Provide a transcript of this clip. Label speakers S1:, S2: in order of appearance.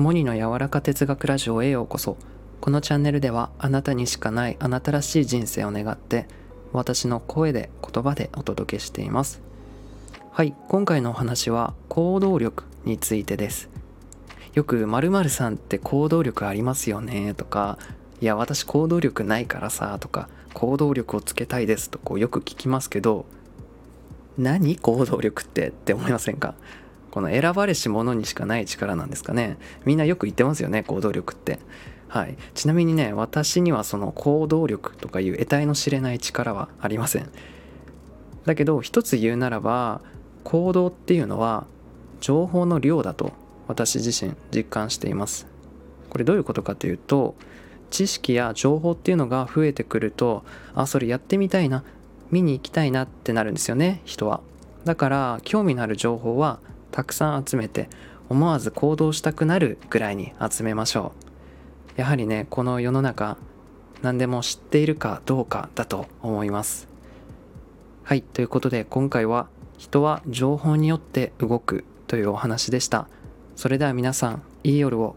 S1: モニの柔らか哲学ラジオへようこそ。このチャンネルではあなたにしかないあなたらしい人生を願って私の声で言葉でお届けしています。はい今回のお話は行動力についてです。よく〇〇さんって行動力ありますよねとかいや私行動力ないからさとか行動力をつけたいですとこうよく聞きますけど何行動力ってって思いませんか？この選ばれし者にしかない力なんですかね。みんなよく言ってますよね行動力って。はい。ちなみにね私にはその行動力とかいう得体の知れない力はありません。だけど一つ言うならば行動っていうのは情報の量だと私自身実感しています。これどういうことかというと知識や情報っていうのが増えてくるとあそれやってみたいな見に行きたいなってなるんですよね人は。だから興味のある情報はたくさん集めて思わず行動したくなるぐらいに集めましょう。やはりねこの世の中何でも知っているかどうかだと思います。はいということで今回は人は情報によって動くというお話でした。それでは皆さんいい夜を。